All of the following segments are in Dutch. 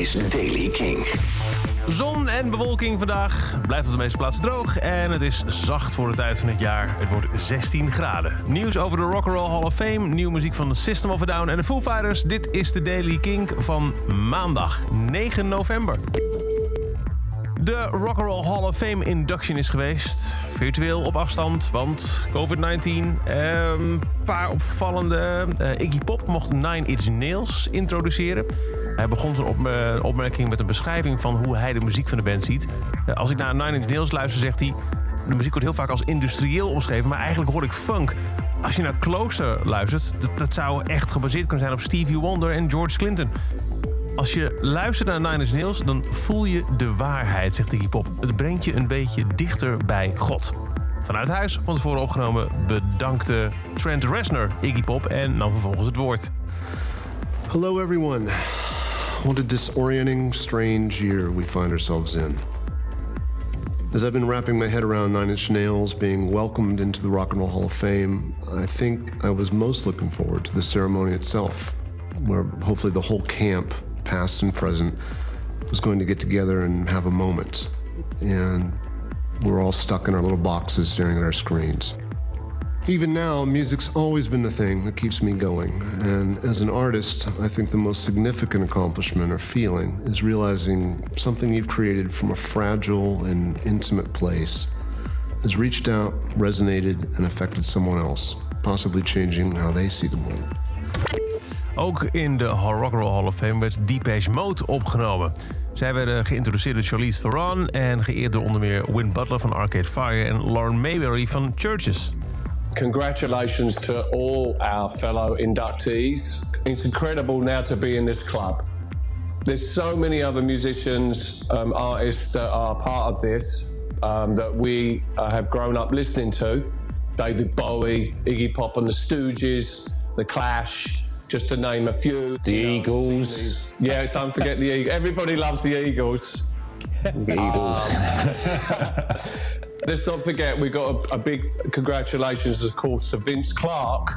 is Daily King. Zon en bewolking vandaag. Blijft op de meeste plaatsen droog. En het is zacht voor de tijd van het jaar. Het wordt 16 graden. Nieuws over de Rock'n'Roll Hall of Fame. Nieuwe muziek van de System of a Down en de Foo Fighters. Dit is de Daily King van maandag 9 november. De Rock'n'Roll Hall of Fame induction is geweest. Virtueel op afstand, want COVID-19. Een paar opvallende. Uh, Iggy Pop mocht Nine Inch Nails introduceren. Hij begon zijn op, opmerking met een beschrijving van hoe hij de muziek van de band ziet. Uh, als ik naar Nine Inch Nails luister, zegt hij... De muziek wordt heel vaak als industrieel omschreven, maar eigenlijk hoor ik funk. Als je naar Closer luistert, dat zou echt gebaseerd kunnen zijn op Stevie Wonder en George Clinton. Als je luistert naar Nine Inch Nails, dan voel je de waarheid, zegt Iggy Pop. Het brengt je een beetje dichter bij God. Vanuit huis, van tevoren opgenomen, bedankte Trent Reznor Iggy Pop en nam vervolgens het woord. Hello everyone. What a disorienting, strange year we find ourselves in. As I've been wrapping my head around Nine Inch Nails being welcomed into the Rock and Roll Hall of Fame, I think I was most looking forward to the ceremony itself, where hopefully the whole camp past and present, was going to get together and have a moment. And we're all stuck in our little boxes staring at our screens. Even now, music's always been the thing that keeps me going. And as an artist, I think the most significant accomplishment or feeling is realizing something you've created from a fragile and intimate place has reached out, resonated, and affected someone else, possibly changing how they see the world. Ook in de Rock Roll Hall of Fame werd Depeche Mode opgenomen. Zij werden geïntroduceerd door Charlize Theron en geëerd door onder meer Win Butler van Arcade Fire en Lauren Mayberry van Churches. Congratulations to all our fellow inductees. It's incredible now to be in this club. There's so many other musicians, um, artists that are part of this um, that we uh, have grown up listening to. David Bowie, Iggy Pop and the Stooges, The Clash, just to name a few. The Eagles. Yeah, don't forget the Eagles. Everybody loves the Eagles. The Eagles. Let's not forget, we got a, a, big congratulations, of course, to Vince Clarke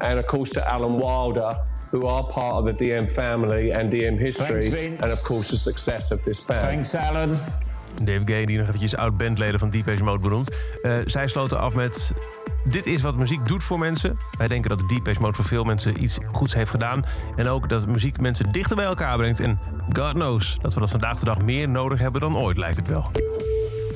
and, of course, to Alan Wilder, who are part of the DM family and DM history. Thanks, and, of course, the success of this band. Thanks, Alan. Dave Gay, die nog eventjes oud-bandleden van Deep Age Mode benoemt. Uh, zij sloten af met dit is wat muziek doet voor mensen. Wij denken dat de Deep Mode voor veel mensen iets goeds heeft gedaan. En ook dat muziek mensen dichter bij elkaar brengt. En God knows dat we dat vandaag de dag meer nodig hebben dan ooit, lijkt het wel.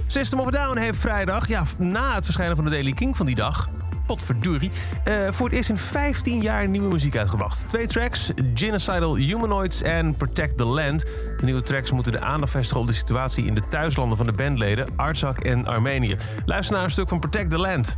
System of Down heeft vrijdag, ja, na het verschijnen van de Daily King van die dag... Potverdurie. Uh, voor het eerst in 15 jaar nieuwe muziek uitgebracht. Twee tracks, Genocidal Humanoids en Protect the Land. De nieuwe tracks moeten de aandacht vestigen op de situatie in de thuislanden van de bandleden, Artsakh en Armenië. Luister naar een stuk van Protect the Land.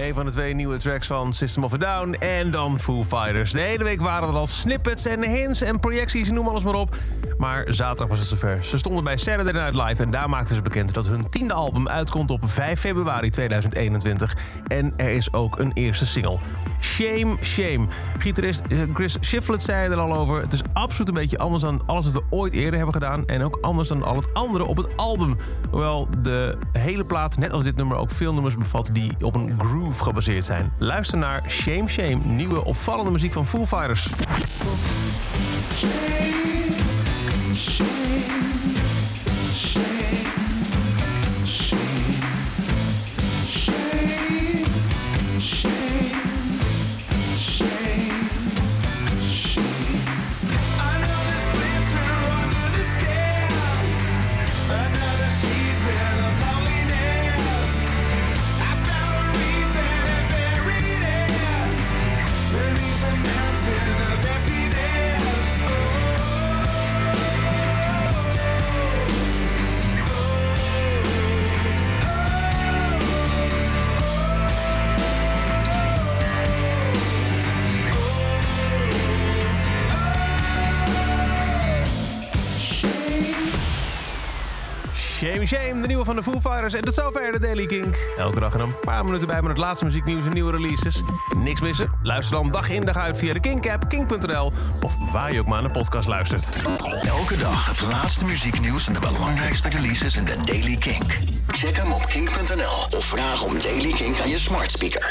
Een van de twee nieuwe tracks van System of a Down en dan Foo Fighters. De hele week waren er al snippets en hints en projecties, noem alles maar op. Maar zaterdag was het zover. Ze stonden bij Saturday Night Live en daar maakten ze bekend dat hun tiende album uitkomt op 5 februari 2021. En er is ook een eerste single. Shame, Shame. Gitarist eh, Chris Shiflett zei er al over. Het is absoluut een beetje anders dan alles wat we ooit eerder hebben gedaan. En ook anders dan al het andere op het album. Hoewel de hele plaat, net als dit nummer, ook veel nummers bevat die op een groove gebaseerd zijn. Luister naar Shame, Shame. Nieuwe opvallende muziek van Foo Fighters. Shame, shame. Shame Shame, de nieuwe van de Foo Fighters. En tot zover de Daily Kink. Elke dag er een paar minuten bij met het laatste muzieknieuws en nieuwe releases. Niks missen? Luister dan dag in dag uit via de Kink-app, kink.nl... of waar je ook maar naar de podcast luistert. Elke dag het laatste muzieknieuws en de belangrijkste releases in de Daily Kink. Check hem op kink.nl of vraag om Daily Kink aan je smart speaker.